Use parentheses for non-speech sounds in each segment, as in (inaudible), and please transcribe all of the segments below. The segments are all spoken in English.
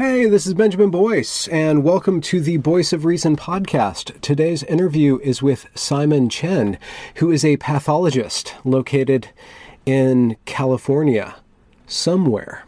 Hey, this is Benjamin Boyce, and welcome to the Voice of Reason podcast. Today's interview is with Simon Chen, who is a pathologist located in California, somewhere.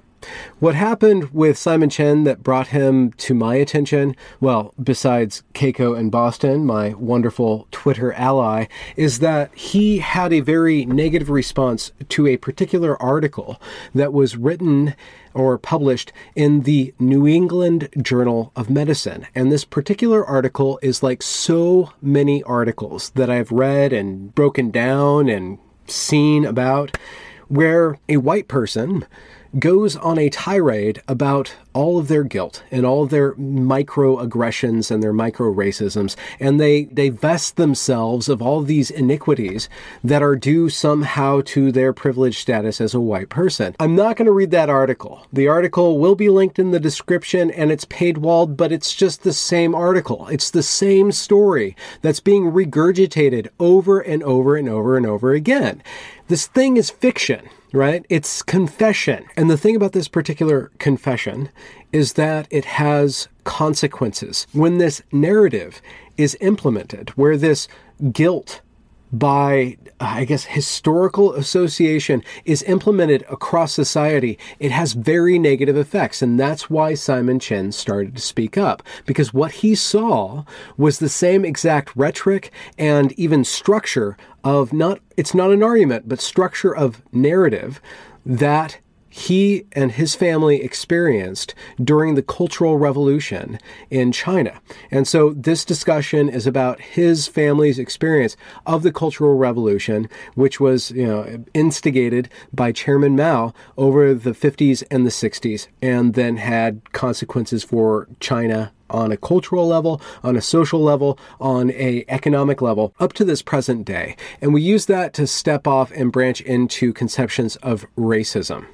What happened with Simon Chen that brought him to my attention, well, besides Keiko and Boston, my wonderful Twitter ally, is that he had a very negative response to a particular article that was written or published in the New England Journal of Medicine. And this particular article is like so many articles that I've read and broken down and seen about where a white person goes on a tirade about all of their guilt and all their microaggressions and their micro racisms, and they divest themselves of all these iniquities that are due somehow to their privileged status as a white person. I'm not going to read that article. The article will be linked in the description and it's paid walled, but it's just the same article. It's the same story that's being regurgitated over and over and over and over again. This thing is fiction right? It's confession. And the thing about this particular confession is that it has consequences. When this narrative is implemented, where this guilt by, uh, I guess, historical association is implemented across society, it has very negative effects. And that's why Simon Chen started to speak up, because what he saw was the same exact rhetoric and even structure of not, it's not an argument, but structure of narrative that he and his family experienced during the Cultural Revolution in China. And so this discussion is about his family's experience of the Cultural Revolution, which was, you know, instigated by Chairman Mao over the 50s and the 60s and then had consequences for China on a cultural level, on a social level, on a economic level up to this present day. And we use that to step off and branch into conceptions of racism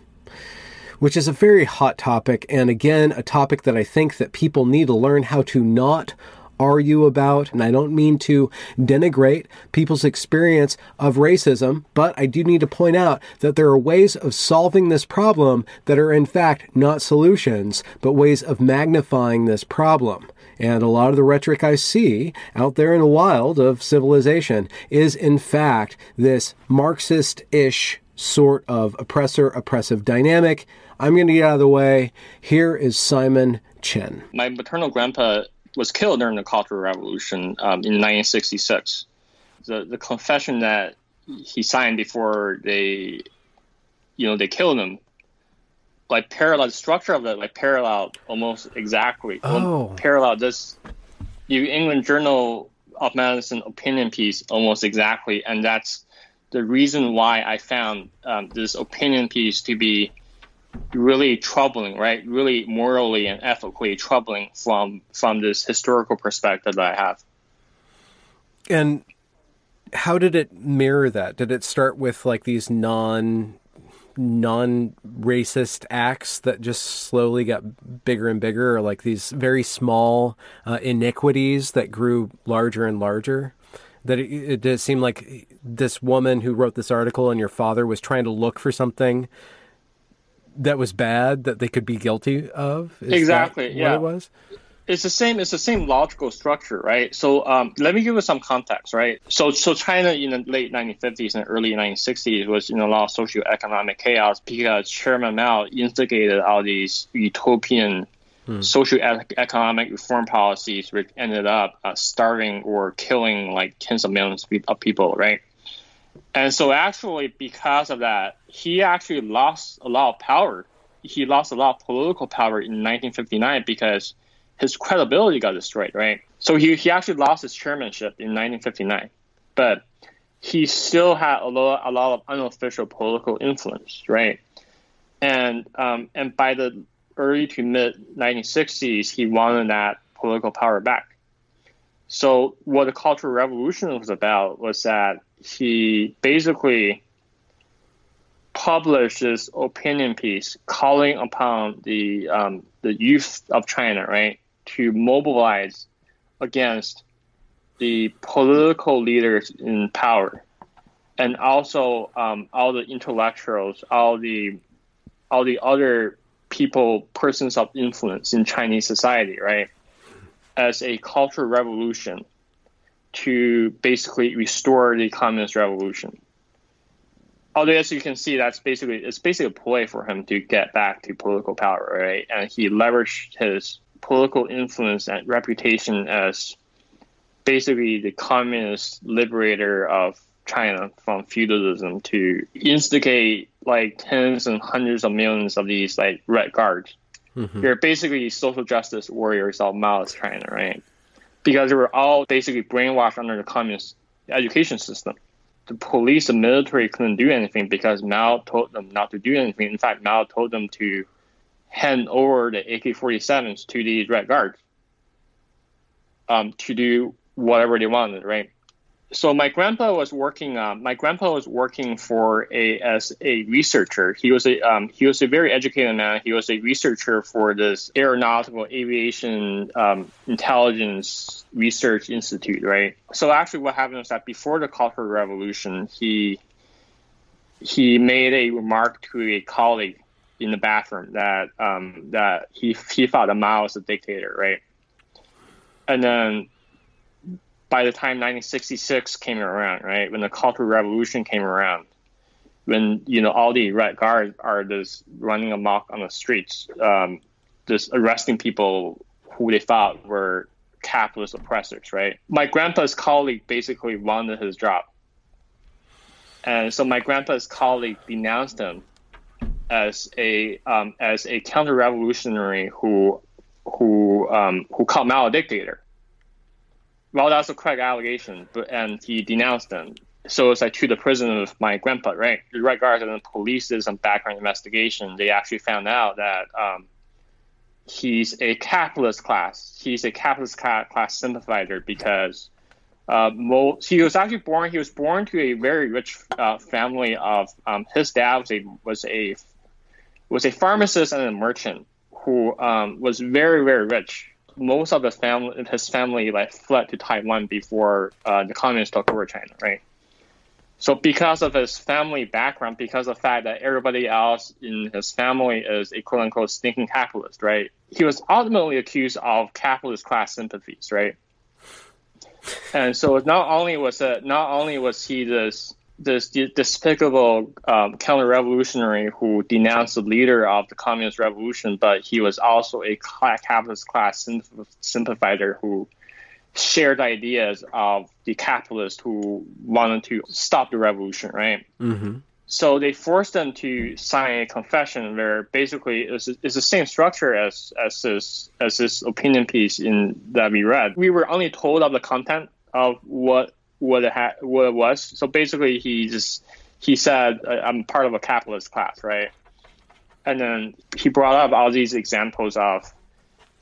which is a very hot topic. And again, a topic that I think that people need to learn how to not argue about. And I don't mean to denigrate people's experience of racism, but I do need to point out that there are ways of solving this problem that are in fact not solutions, but ways of magnifying this problem. And a lot of the rhetoric I see out there in the wild of civilization is in fact this Marxist ish sort of oppressor oppressive dynamic I'm going to get out of the way. Here is Simon Chen. My maternal grandpa was killed during the Cultural Revolution um, in 1966. The the confession that he signed before they, you know, they killed him, like parallel the structure of it, like parallel almost exactly. Oh. Parallel this New England Journal of Medicine opinion piece almost exactly, and that's the reason why I found um, this opinion piece to be really troubling, right? Really morally and ethically troubling from from this historical perspective that I have. And how did it mirror that? Did it start with like these non non racist acts that just slowly got bigger and bigger, or like these very small uh, iniquities that grew larger and larger? That it, it did seem like this woman who wrote this article and your father was trying to look for something that was bad that they could be guilty of? Is exactly. yeah. it was. It's the same. It's the same logical structure, right? So um, let me give you some context, right? So so China in the late 1950s and early 1960s was in a lot of socio-economic chaos because Chairman Mao instigated all these utopian hmm. socio-economic reform policies, which ended up uh, starving or killing like tens of millions of people, right? And so actually because of that, he actually lost a lot of power. He lost a lot of political power in 1959 because his credibility got destroyed, right? So he, he actually lost his chairmanship in 1959. But he still had a lot, a lot of unofficial political influence, right? And um, and by the early to mid 1960s, he wanted that political power back. So what the Cultural Revolution was about was that he basically published this opinion piece calling upon the um, the youth of China, right, to mobilize against the political leaders in power, and also um, all the intellectuals, all the all the other people, persons of influence in Chinese society, right, as a cultural revolution to basically restore the communist revolution. Although, as you can see, that's basically it's basically a ploy for him to get back to political power, right? And he leveraged his political influence and reputation as basically the communist liberator of China from feudalism to instigate like tens and hundreds of millions of these like red guards. Mm-hmm. They're basically social justice warriors of Mao's China, right? Because they were all basically brainwashed under the communist education system. The police and military couldn't do anything because Mao told them not to do anything. In fact, Mao told them to hand over the AK-47s to these red guards um, to do whatever they wanted, right? So my grandpa was working. Uh, my grandpa was working for a as a researcher. He was a um, he was a very educated man. He was a researcher for this aeronautical aviation um, intelligence research institute, right? So actually, what happened was that before the Cultural Revolution, he he made a remark to a colleague in the bathroom that um, that he he thought that Mao was a dictator, right? And then by the time 1966 came around, right, when the Cultural Revolution came around, when you know all the red guards are just running amok on the streets, um, just arresting people who they thought were capitalist oppressors, right? My grandpa's colleague basically wanted his job, and so my grandpa's colleague denounced him as a um, as a counter-revolutionary who who um, who called Mao a dictator well, that's a correct allegation, but and he denounced them. So it's like to the prison of my grandpa, right? Regardless of the police did some background investigation, they actually found out that um, he's a capitalist class. He's a capitalist class sympathizer because uh, most, he was actually born. He was born to a very rich uh, family. Of um, his dad was a was a was a pharmacist and a merchant who um, was very very rich most of the family, his family, like fled to Taiwan before uh, the communists took over China, right? So because of his family background, because of the fact that everybody else in his family is a quote unquote stinking capitalist, right? He was ultimately accused of capitalist class sympathies, right? And so not only was it, not only was he this this despicable um, counter-revolutionary who denounced the leader of the communist revolution, but he was also a capitalist class sympathizer who shared ideas of the capitalists who wanted to stop the revolution, right? Mm-hmm. So they forced them to sign a confession where basically it's, it's the same structure as as this as this opinion piece in that we read. We were only told of the content of what what it had, what it was. So basically, he just he said, "I'm part of a capitalist class, right?" And then he brought up all these examples of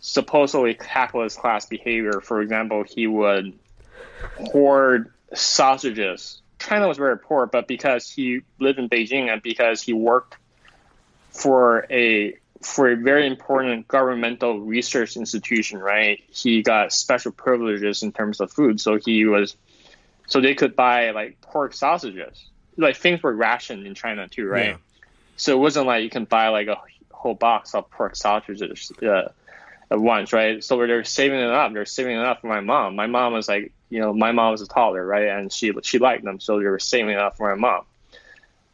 supposedly capitalist class behavior. For example, he would hoard sausages. China was very poor, but because he lived in Beijing and because he worked for a for a very important governmental research institution, right? He got special privileges in terms of food. So he was so they could buy like pork sausages. Like things were rationed in China too, right? Yeah. So it wasn't like you can buy like a whole box of pork sausages uh, at once, right? So they're saving it up. They're saving it up for my mom. My mom was like, you know, my mom was a toddler, right? And she she liked them, so they were saving it up for my mom.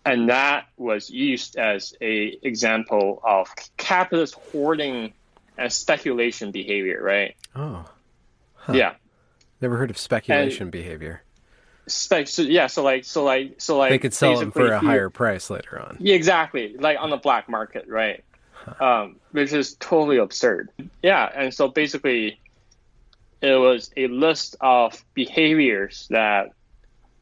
And that was used as a example of capitalist hoarding and speculation behavior, right? Oh, huh. yeah. Never heard of speculation and, behavior spec so yeah so like so like so like they could sell them for a higher price later on. Yeah exactly like on the black market right? Um, which is totally absurd. Yeah and so basically it was a list of behaviors that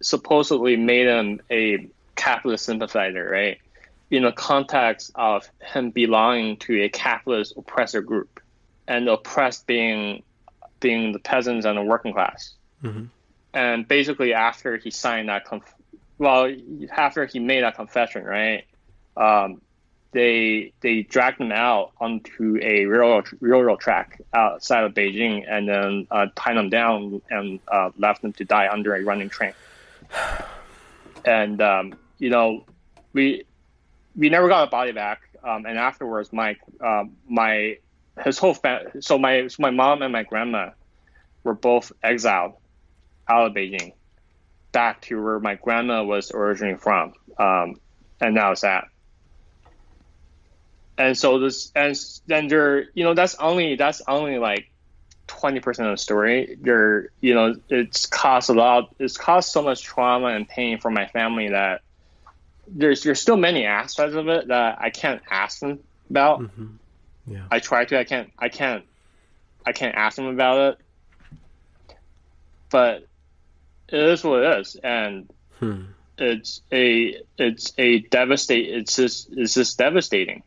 supposedly made him a capitalist sympathizer right? In the context of him belonging to a capitalist oppressor group and the oppressed being being the peasants and the working class. Mm-hmm and basically after he signed that conf- well after he made that confession right um, they they dragged him out onto a railroad railroad track outside of Beijing and then uh, tied him down and uh, left him to die under a running train. And um, you know, we we never got a body back. um, and afterwards, my um, my his whole family. So my so my mom and my grandma were both exiled out of Beijing, back to where my grandma was originally from, um, and now it's at. And so this, and then there, you know, that's only that's only like twenty percent of the story. There, you know, it's caused a lot. It's caused so much trauma and pain for my family that there's there's still many aspects of it that I can't ask them about. Mm-hmm. Yeah. I try to. I can't. I can't. I can't ask them about it. But it is what it is, and Hmm. it's a it's a devastate. It's just it's just devastating,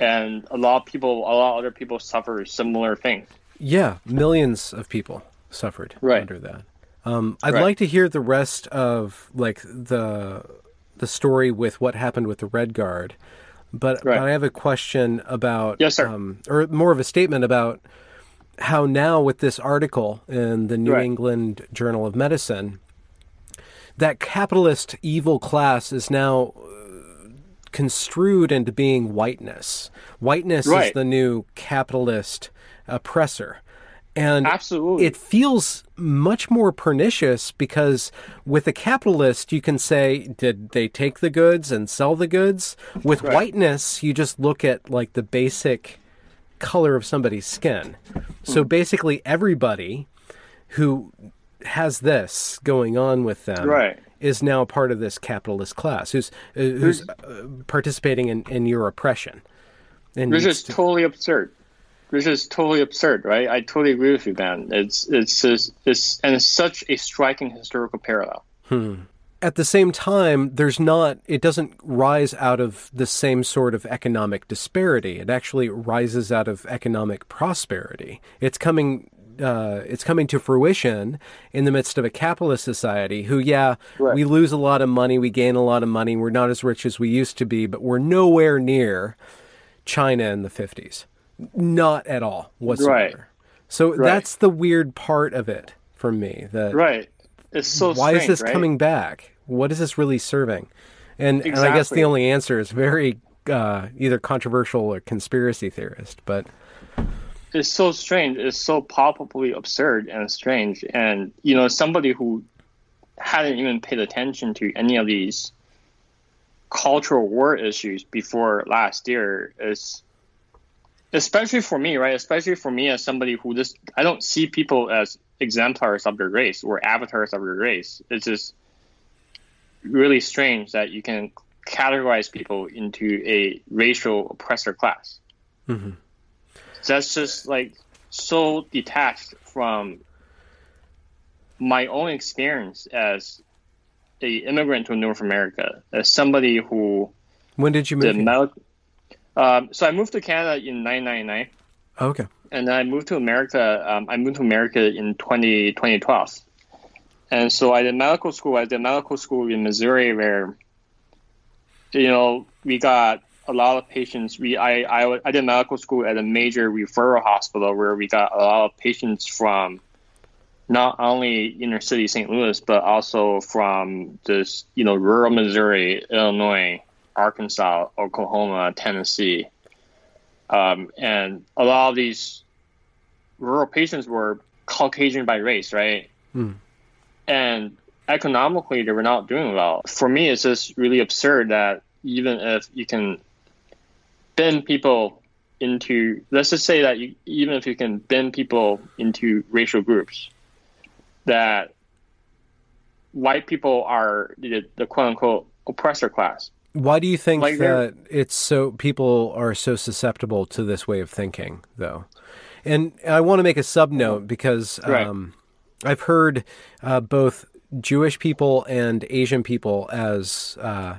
and a lot of people, a lot of other people suffer similar things. Yeah, millions of people suffered Right. under that. Um, I'd Right. like to hear the rest of like the the story with what happened with the Red Guard, but, Right. but I have a question about Yes, sir. Um, or more of a statement about how now with this article in the New Right. England Journal of Medicine, that capitalist evil class is now uh, construed into being whiteness. Whiteness is the new capitalist oppressor. And Absolutely. it feels much more pernicious because with a capitalist, you can say, did they take the goods and sell the goods? With Right. whiteness, you just look at like the basic color of somebody's skin. So Hmm. basically, everybody who has this going on with them Right. is now part of this capitalist class who's uh, who's uh, participating in, in your oppression. And Which needs is to- totally absurd. Which is totally absurd, right? I totally agree with you, Ben. It's it's just it's and it's such a striking historical parallel. At the same time, there's not, it doesn't rise out of the same sort of economic disparity. It actually rises out of economic prosperity. It's coming. Uh, it's coming to fruition in the midst of a capitalist society who, yeah, Right. we lose a lot of money, we gain a lot of money, we're not as rich as we used to be, but we're nowhere near China in the 50s. Not at all whatsoever. Right. So Right. that's the weird part of it for me. That Right. It's so why strange, is this right? coming back? What is this really serving? And, and I guess the only answer is very uh, either controversial or conspiracy theorist. But It's so strange. It's so palpably absurd and strange. And you know, somebody who hadn't even paid attention to any of these cultural war issues before last year is especially for me, right? Especially for me as somebody who just I don't see people as exemplars of their race or avatars of their race. It's just really strange that you can categorize people into a racial oppressor class. That's just like so detached from my own experience as a immigrant to North America, as somebody who when did you move? medical. Um, so I moved to Canada in 1999, okay. and then I moved to America. Um, I moved to America in 20, 2012. And so I did medical school. I did medical school in Missouri, where you know we got a lot of patients. We I I, I did medical school at a major referral hospital where we got a lot of patients from not only inner city St. Louis, but also from this you know rural Missouri, Illinois, Arkansas, Oklahoma, Tennessee, um, and a lot of these rural patients were Caucasian by race, right? And economically, they were not doing well. For me, it's just really absurd that even if you can bend people into, let's just say that you, even if you can bend people into racial groups, that white people are the, the quote unquote oppressor class. Why do you think Like that it's so people are so susceptible to this way of thinking, though? And I want to make a sub note because Right. um, I've heard uh, both Jewish people and Asian people as uh,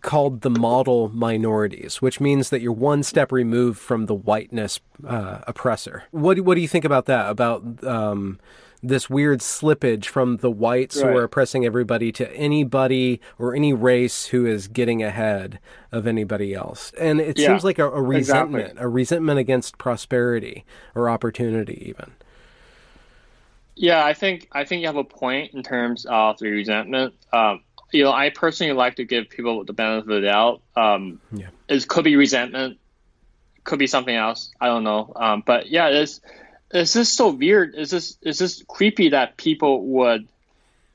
called the model minorities, which means that you're one step removed from the whiteness uh, oppressor. What do- what do you think about that? About um, this weird slippage from the whites who are oppressing everybody to anybody or any race who is getting ahead of anybody else, and it Yeah, seems like a, a exactly. resentment, a resentment against prosperity or opportunity, even. Yeah, I think I think you have a point in terms of the resentment. Um, you know, I personally like to give people the benefit of the doubt. Um, Yeah. it could be resentment, could be something else. I don't know. Um, but yeah, it's it's just so weird. It's just it's just creepy that people would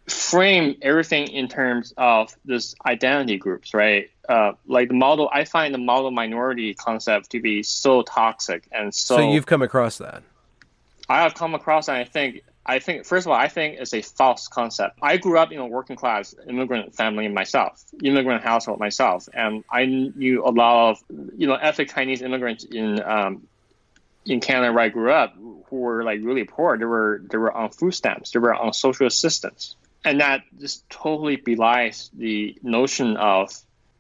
frame everything in terms of this identity groups, right? Uh, like the model, I find the model minority concept to be so toxic and so. So you've come across that. I have come across, and I think I think first of all, I think it's a false concept. I grew up in a working class immigrant family myself, immigrant household myself, and I knew a lot of you know ethnic Chinese immigrants in um, in Canada where I grew up who were like really poor. They were they were on food stamps. They were on social assistance, and that just totally belies the notion of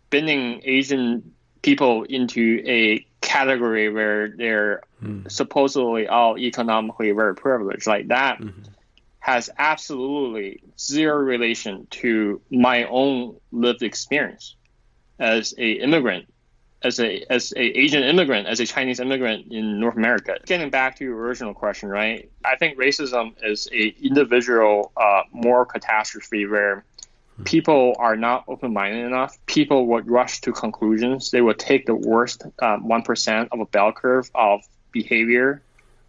bending Asian people into a category where they're mm. supposedly all economically very privileged like that mm-hmm. has absolutely zero relation to my own lived experience as a immigrant as a as a Asian immigrant, as a Chinese immigrant in North America. Getting back to your original question, right? I think racism is a individual uh, moral catastrophe where people are not open-minded enough. People would rush to conclusions. They would take the worst um, one um, of a bell curve of behavior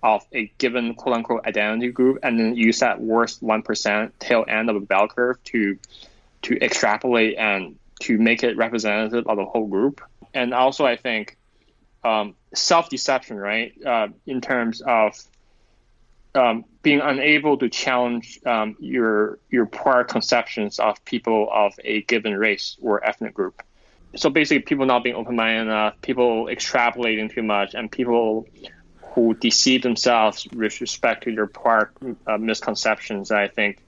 of a given quote-unquote identity group, and then use that worst one percent tail end of a bell curve to to extrapolate and to make it representative of the whole group. And also, I think um, self-deception, right, uh, in terms of um, being unable to challenge um, your your prior conceptions of people of a given race or ethnic group. So basically, people not being open-minded enough, people extrapolating too much, and people who deceive themselves with respect to their prior uh, misconceptions. I think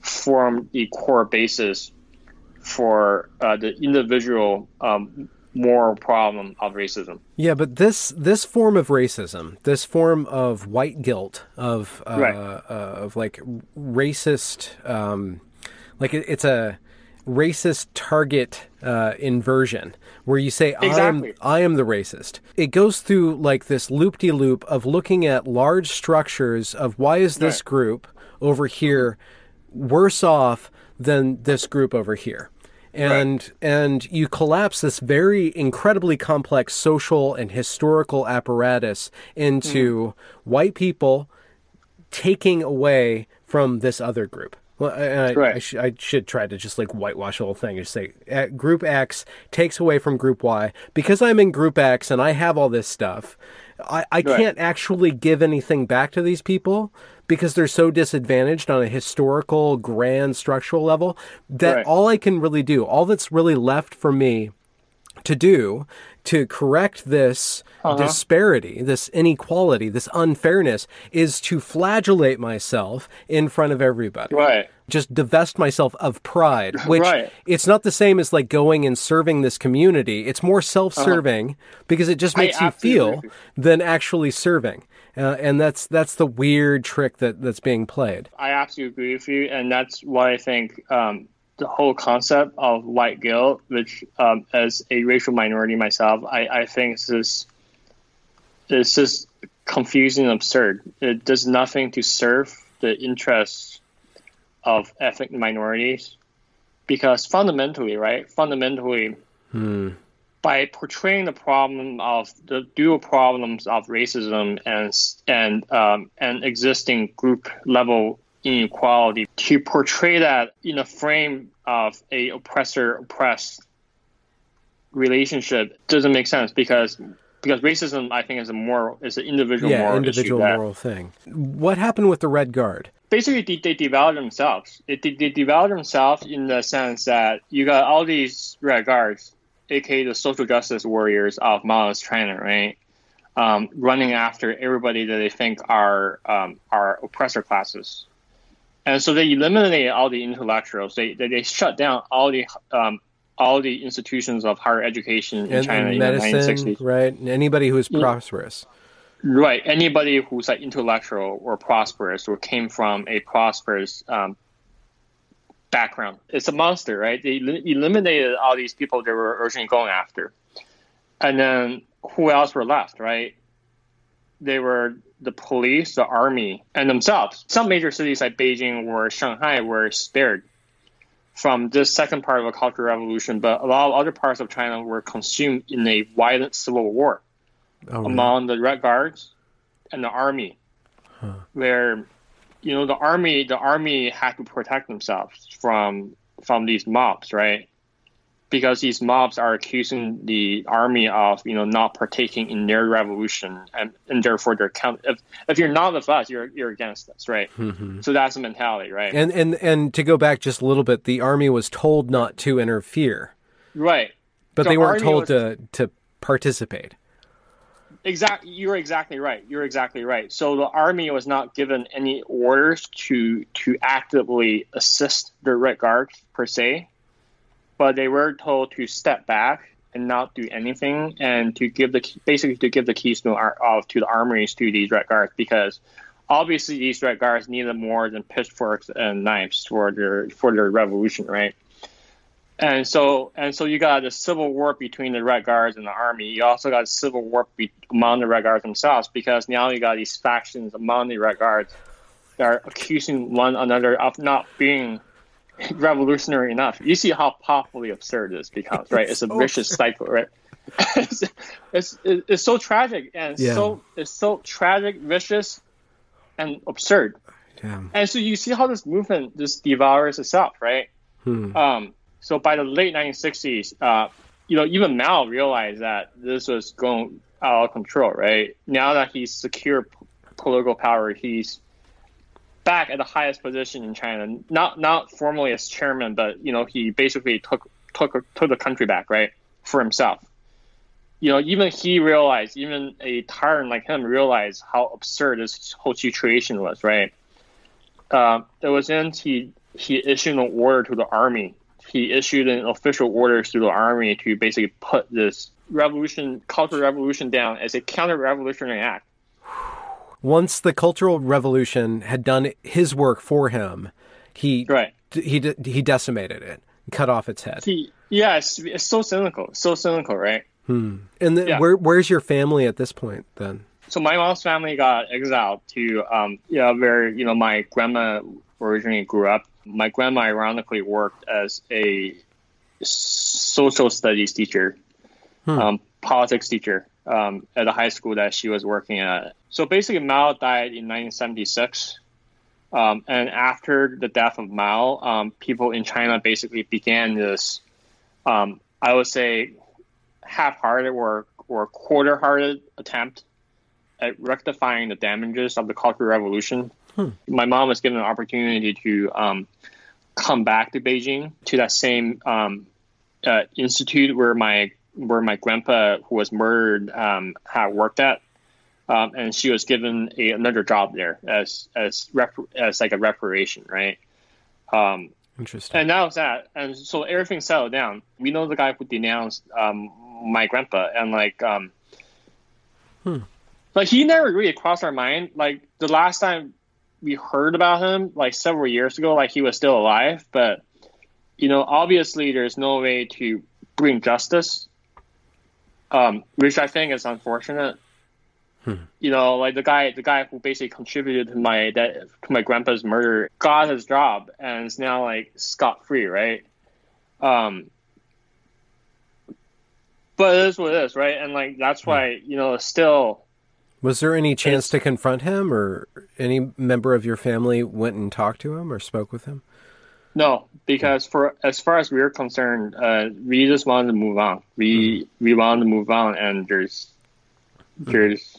form the core basis for uh, the individual um, moral problem of racism. Yeah, but this this form of racism, this form of white guilt, of uh, right. uh, of like racist, um, like it, it's a racist target uh, inversion where you say exactly. I am I am the racist. It goes through like this loop de loop of looking at large structures of why is this right. group over here worse off than this group over here and right. and you collapse this very incredibly complex social and historical apparatus into mm-hmm. white people taking away from this other group. Well, I, right. I, sh- I, should try to just like whitewash the whole thing and say uh, Group X takes away from Group Y because I'm in Group X and I have all this stuff. I, I right. can't actually give anything back to these people because they're so disadvantaged on a historical, grand, structural level that right. all I can really do, all that's really left for me to do to correct this uh-huh. disparity, this inequality, this unfairness is to flagellate myself in front of everybody. Right. Just divest myself of pride, (laughs) which right. it's not the same as like going and serving this community. It's more self-serving uh-huh. because it just makes I you feel than actually serving. Uh, and that's that's the weird trick that, that's being played. I absolutely agree with you, and that's why I think um, the whole concept of white guilt, which um, as a racial minority myself, I, I think is just, it's just confusing and absurd. It does nothing to serve the interests of ethnic minorities because fundamentally, right? Fundamentally, hmm. by portraying the problem of the dual problems of racism and and um, and existing group level inequality to portray that in a frame of a oppressor oppressed relationship doesn't make sense because because racism I think is a moral is an individual yeah, moral individual moral thing. What happened with the Red Guard? Basically, they, they developed themselves. They, they, they developed themselves in the sense that you got all these Red Guards, aka the social justice warriors of Mao's China, right? Um, running after everybody that they think are um, are oppressor classes, and so they eliminated all the intellectuals. They they, they shut down all the um, all the institutions of higher education in and, China and medicine, in the 1960s. Right, and anybody who's prosperous. Right, anybody who's like intellectual or prosperous or came from a prosperous um, background. It's a monster, right? They eliminated all these people they were originally going after, and then who else were left? Right, they were the police, the army, and themselves. Some major cities like Beijing or Shanghai were spared from this second part of the Cultural Revolution, but a lot of other parts of China were consumed in a violent civil war oh, among the Red Guards and the army, huh. where you know the army the army had to protect themselves from from these mobs, right? Because these mobs are accusing the army of you know not partaking in their revolution and, and therefore they're count if, if you're not with us you're you're against us right? Mm-hmm. so that's the mentality right? And and and to go back just a little bit the army was told not to interfere. Right. But they weren't told was, to to participate. Exactly you're exactly right. You're exactly right. So the army was not given any orders to to actively assist the red guard per se but they were told to step back and not do anything and to give the basically to give the keys to, our, to the armories to these red guards because obviously these red guards needed more than pitchforks and knives for their for their revolution, right? And so and so you got a civil war between the red guards and the army. You also got a civil war be- among the red guards themselves because now you got these factions among the red guards that are accusing one another of not being (laughs) revolutionary enough. You see how powerfully absurd this becomes, right? It's a (laughs) vicious cycle, right? (laughs) it's, it's, it's so tragic and yeah. so it's so tragic, vicious, and absurd. Damn. And so you see how this movement just devours itself, right? Hmm. Um, so by the late 1960s, uh, you know, even Mao realized that this was going out of control, right? Now that he's secure political power, he's back at the highest position in China. Not not formally as chairman, but you know he basically took took took the country back right for himself. You know, even he realized, even a tyrant like him realized how absurd this whole situation was. Right. Uh, it was then he he issued an order to the army. He issued an official order to the army to basically put this revolution, cultural revolution down as a counter-revolutionary act once the Cultural Revolution had done his work for him, he right. he he decimated it, cut off its head. He, yeah, it's, it's so cynical, so cynical, right? Hmm. And yeah. where where's your family at this point then? So my mom's family got exiled to um yeah where you know my grandma originally grew up. My grandma ironically worked as a social studies teacher, hmm. um, politics teacher um, at the high school that she was working at. So basically, Mao died in 1976. Um, and after the death of Mao, um, people in China basically began this, um, I would say, half-hearted or, or quarter-hearted attempt at rectifying the damages of the Cultural Revolution. Hmm. My mom was given an opportunity to um, come back to Beijing to that same um, uh, institute where my where my grandpa, who was murdered, um, had worked at, um, and she was given a, another job there as as rep, as like a reparation, right? Um, Interesting. And that was that, and so everything settled down. We know the guy who denounced um, my grandpa, and like, um, hmm. like he never really crossed our mind. Like the last time we heard about him, like several years ago, like he was still alive, but you know, obviously there's no way to bring justice um, which I think is unfortunate. Hmm. You know, like the guy, the guy who basically contributed to my that to my grandpa's murder got his job and is now like scot free, right? Um, but it is what it is, right? And like that's hmm. why you know still. Was there any chance to confront him, or any member of your family went and talked to him or spoke with him? No, because for as far as we're concerned, uh, we just want to move on. We mm-hmm. we want to move on, and there's there's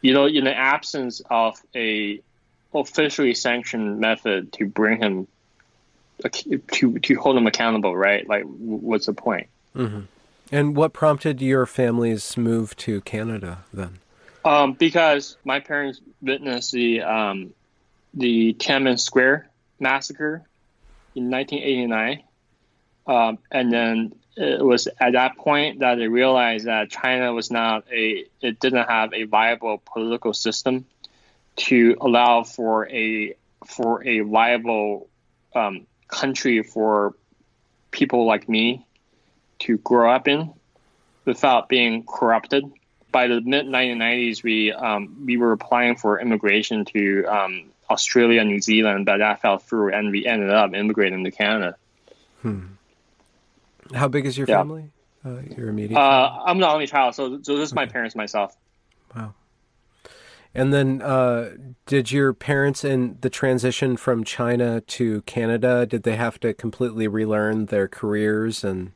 you know in the absence of a officially sanctioned method to bring him to to hold him accountable, right? Like, what's the point? Mm-hmm. And what prompted your family's move to Canada then? Um, because my parents witnessed the um, the Tiananmen Square massacre in 1989. Um, and then it was at that point that they realized that China was not a, it didn't have a viable political system to allow for a for a viable um, country for people like me to grow up in without being corrupted. By the mid 1990s, we um, we were applying for immigration to um, Australia, New Zealand, but that fell through, and we ended up immigrating to Canada. Hmm. How big is your Yeah. family? Uh, your immediate. Uh, I'm the only child, so so this is my parents, myself. Wow. And then, uh, did your parents in the transition from China to Canada, did they have to completely relearn their careers and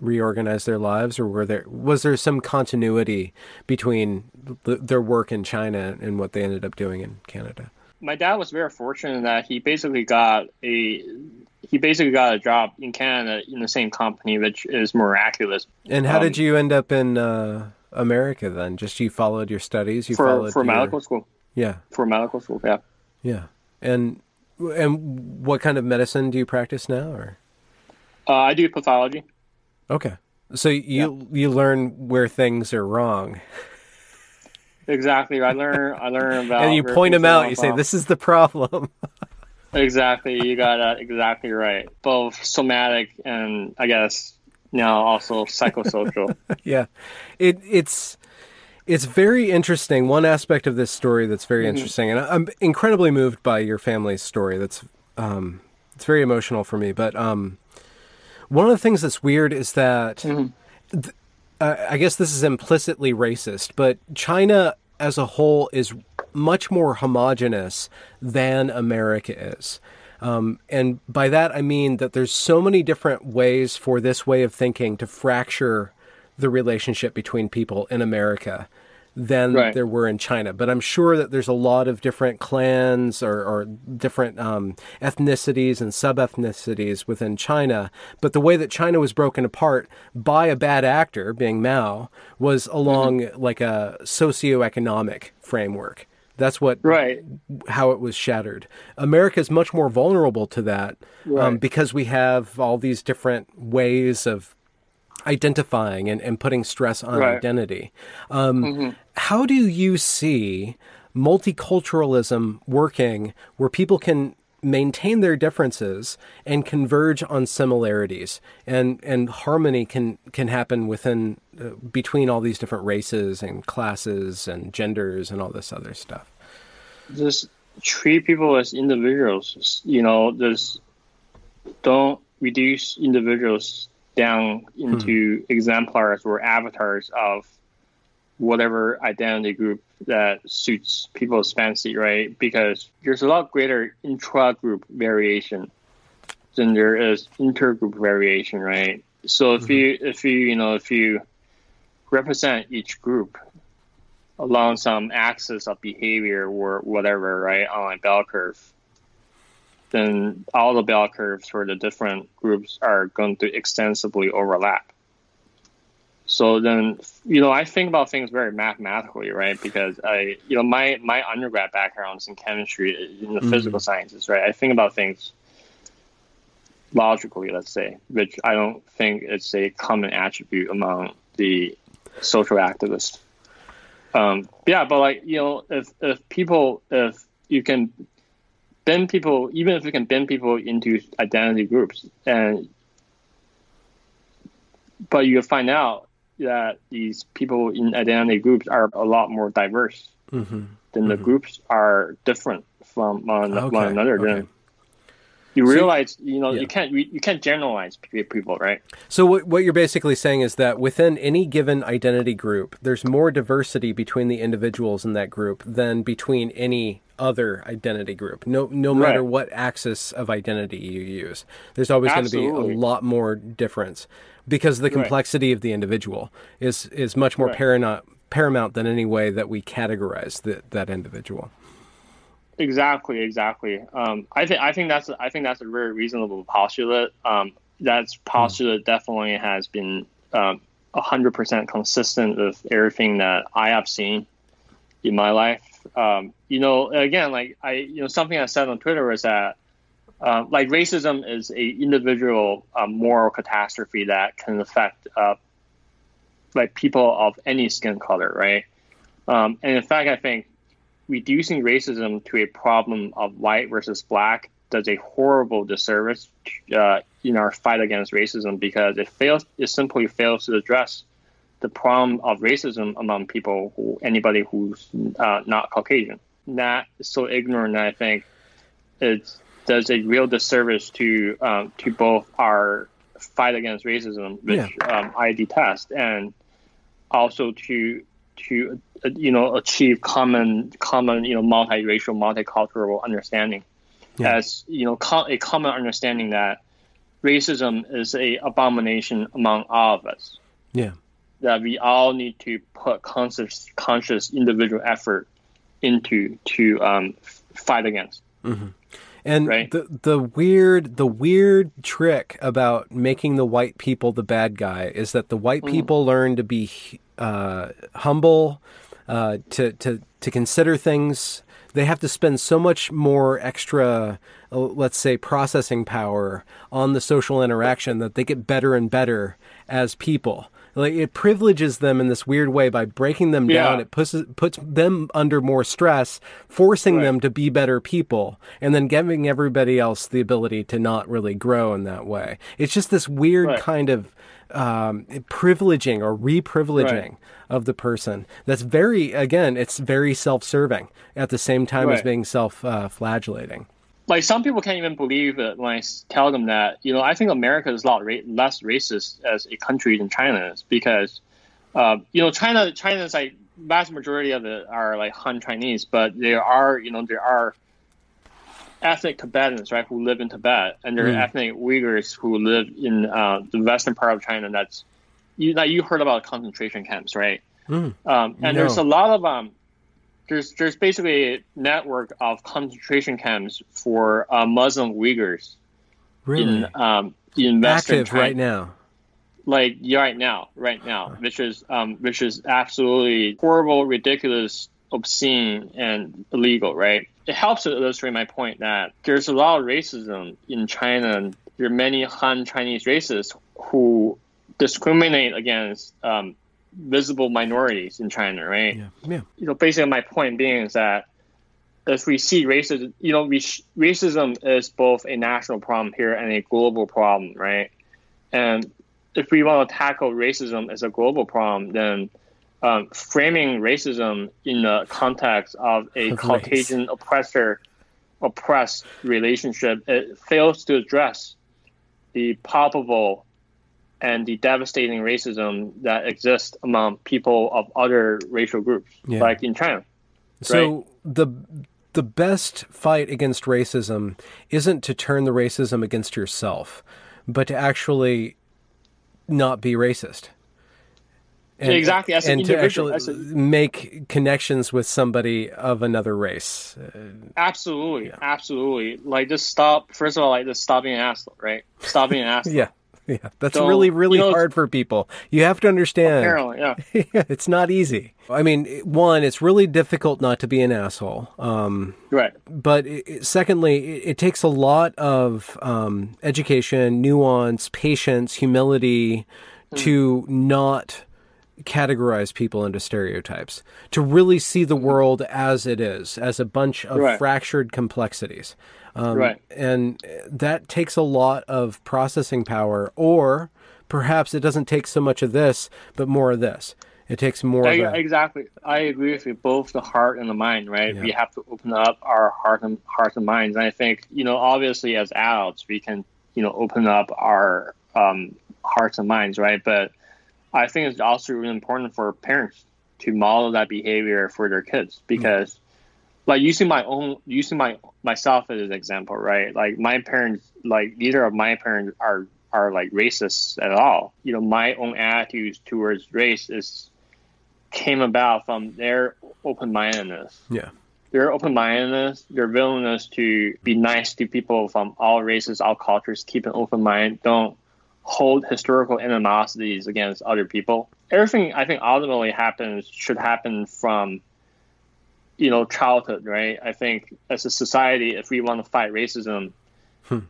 reorganize their lives, or were there was there some continuity between th- their work in China and what they ended up doing in Canada? My dad was very fortunate that he basically got a he basically got a job in Canada in the same company, which is miraculous And how Um, did you end up in uh, America then? Just you followed your studies, you for followed for your- medical school. Yeah, For medical school, yeah. yeah. And and what kind of medicine do you practice now, or? Uh, I do pathology. Okay. So you you learn where things are wrong, (laughs) Exactly. I learn. I learn about. and you point them out. You say, "This is the problem." (laughs) Exactly. You got that exactly right. Both somatic and I guess now also psychosocial. (laughs) yeah, it it's it's very interesting. One aspect of this story that's very Mm-hmm. interesting, and I'm incredibly moved by your family's story. That's um, it's very emotional for me. But um, one of the things that's weird is that Mm-hmm. th- uh, I guess this is implicitly racist, but China as a whole is much more homogenous than America is. Um, and by that I mean that there's so many different ways for this way of thinking to fracture the relationship between people in America than Right. there were in China. But I'm sure that there's a lot of different clans or, or different um, ethnicities and sub ethnicities within China. But the way that China was broken apart by a bad actor, being Mao, was along like a socioeconomic framework. That's what right. how it was shattered. America is much more vulnerable to that um, because we have all these different ways of identifying and, and putting stress on Right. identity. Um, How do you see multiculturalism working where people can maintain their differences and converge on similarities and and harmony can can happen within uh, between all these different races and classes and genders and all this other stuff Just treat people as individuals. You know, just don't reduce individuals down hmm. into exemplars or avatars of whatever identity group that suits people's fancy, right? Because there's a lot greater intra-group variation than there is intergroup variation, right? So if hmm. you if you you know if you represent each group along some axis of behavior or whatever, right, on a bell curve, then all the bell curves for the different groups are going to extensively overlap. So then, you know, I think about things very mathematically, right? Because I, you know, my my undergrad background is in chemistry, in the physical sciences, right? I think about things logically, let's say, which I don't think it's a common attribute among the social activists. Um, yeah, but like you know, if if people, if you can bend people, even if you can bend people into identity groups, and but you find out that these people in identity groups are a lot more diverse. mm-hmm. Then the groups are different from one, Okay, one another. okay. Then you So you- realize, you know, yeah. you can't you, you can't generalize people, right? So what what you're basically saying is that within any given identity group, there's more diversity between the individuals in that group than between any other identity group. No no matter Right. what axis of identity you use. There's always going to be a lot more difference because the Right. complexity of the individual is is much more Right. paramount paramount than any way that we categorize the, that individual. Exactly, exactly. Um, I think I think that's I think that's a very reasonable postulate. Um, that's postulate definitely has been um, hundred percent consistent with everything that I have seen in my life. Um, you know, again, like I, you know, something I said on Twitter was that uh, like racism is a individual uh, moral catastrophe that can affect uh, like people of any skin color, right? Um, and in fact, I think reducing racism to a problem of white versus black does a horrible disservice uh, in our fight against racism because it fails. It simply fails to address the problem of racism among people, who, anybody who's uh, not Caucasian. That is so ignorant. I think it does a real disservice to um, to both our fight against racism, which Yeah. um, I detest, and also to to uh, you know achieve common common you know multiracial, multicultural understanding, Yeah. as you know co- a common understanding that racism is a abomination among all of us. Yeah. That we all need to put conscious conscious individual effort into to um, fight against. And Right. the the weird the weird trick about making the white people the bad guy is that the white Mm. people learn to be uh, humble, uh, to to to consider things. They have to spend so much more extra, uh, let's say, processing power on the social interaction that they get better and better as people. Like it privileges them in this weird way by breaking them Yeah. down. It puts puts them under more stress, forcing Right. them to be better people, and then giving everybody else the ability to not really grow in that way. It's just this weird Right. kind of um, privileging or reprivileging of the person. That's very again, it's very self-serving at the same time as being self-flagellating. like some people can't even believe it when I tell them that you know I think America is a lot ra- less racist as a country than China is because uh, you know China China is like vast majority of it are like Han Chinese, but there are you know there are ethnic Tibetans right who live in Tibet and there are Mm. ethnic Uyghurs who live in uh, the western part of China. That's you like you heard about concentration camps, right? Mm. Um, and there's a lot of um, there's there's basically a network of concentration camps for uh, Muslim Uyghurs Really in um, in Western active China, right now. like yeah, right now, right now, which is um, which is absolutely horrible, ridiculous, obscene, and illegal. Right? It helps to illustrate my point that there's a lot of racism in China. and There are many Han Chinese racists who discriminate against um, visible minorities in China. Right? Yeah, yeah, you know, basically my point being is that if we see racism, you know, we sh- racism is both a national problem here and a global problem, right? And if we want to tackle racism as a global problem, then um, framing racism in the context of a Of Caucasian oppressor oppressed relationship, it fails to address the palpable and the devastating racism that exists among people of other racial groups, Yeah. like in China. So the the best fight against racism isn't to turn the racism against yourself, but to actually not be racist. Exactly, as an and to individual, actually as a- make connections with somebody of another race. Uh, Absolutely, absolutely. Like just stop. First of all, like just stop being an asshole, right? Stop being an (laughs) asshole. yeah, yeah, that's So, really really you know, hard for people. You have to understand. Apparently, (laughs) yeah. it's not easy. I mean, one, it's really difficult not to be an asshole. Um, Right. but it, secondly, it, it takes a lot of um, education, nuance, patience, humility Hmm. to not categorize people into stereotypes, to really see the world as it is, as a bunch of. Right. fractured complexities. Um, Right. And that takes a lot of processing power, or perhaps it doesn't take so much of this, but more of this. It takes more I, exactly. I agree with you. Both the heart and the mind, right? Yeah. We have to open up our heart and hearts and minds. And I think you know, obviously, as adults, we can you know open up our um, hearts and minds, right? But I think it's also really important for parents to model that behavior for their kids hmm. because, like, using my own, using my myself as an example, right? Like, my parents, like, neither of my parents are are like racists at all. You know, my own attitudes towards race is came about from their open mindedness. yeah. Their open mindedness, their willingness to be nice to people from all races, all cultures, keep an open mind, don't hold historical animosities against other people. Everything I think ultimately happens should happen from you know childhood, right? I think as a society, if we want to fight racism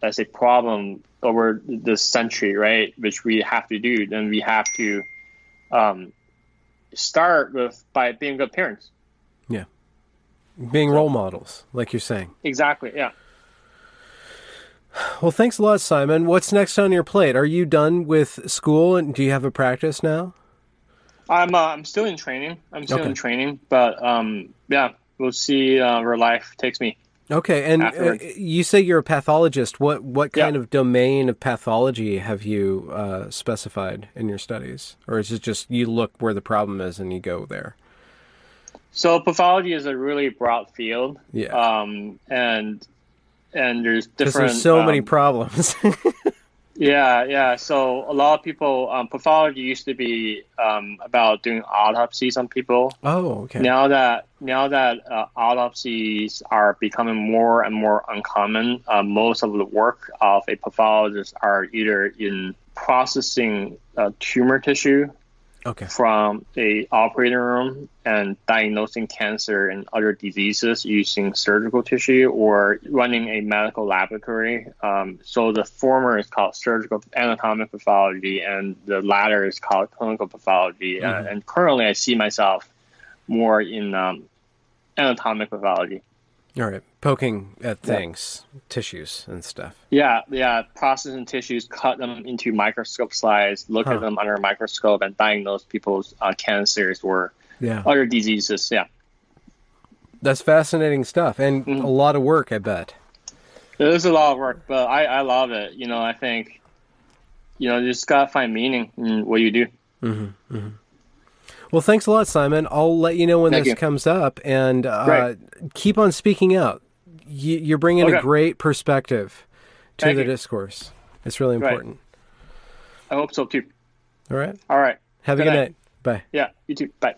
as a problem over this century, right, which we have to do, then we have to um, start with by being good parents. Yeah, being role models, like you're saying. Exactly. Yeah. Well, thanks a lot, Simon. What's next on your plate? Are you done with school and do you have a practice now? I'm uh, I'm still in training. I'm still Okay. in training, but um, yeah, we'll see uh, where life takes me. Okay, and uh, you say you're a pathologist. What what Yeah. kind of domain of pathology have you uh, specified in your studies, or is it just you look where the problem is and you go there? So pathology is a really broad field. Yeah. Um, and and there's different. there's so many um, problems. (laughs) Yeah, yeah. So a lot of people, um, pathology used to be um, about doing autopsies on people. oh, okay. Now that now that uh, autopsies are becoming more and more uncommon, uh, most of the work of a pathologist are either in processing uh, tumor tissue Okay. from a operating room and diagnosing cancer and other diseases using surgical tissue or running a medical laboratory. Um, so the former is called surgical anatomic pathology, and the latter is called clinical pathology. Uh, and currently, I see myself more in um, anatomic pathology. All right. Poking at things, tissues, and stuff. Yeah, yeah. Processing tissues, cut them into microscope slides, look Huh. at them under a microscope, and diagnose people's uh, cancers or Yeah. other diseases. Yeah. That's fascinating stuff and Mhm. a lot of work, I bet. It is a lot of work, but I, I love it. You know, I think, you know, you just gotta find meaning in what you do. Well, thanks a lot, Simon. I'll let you know when Thank this you. comes up, and uh, keep on speaking out. You, you're bringing a great perspective to Thank the you. discourse. It's really Right. important. I hope so too. All right. All right. Have a Good good night. night. Bye. Yeah, you too. Bye.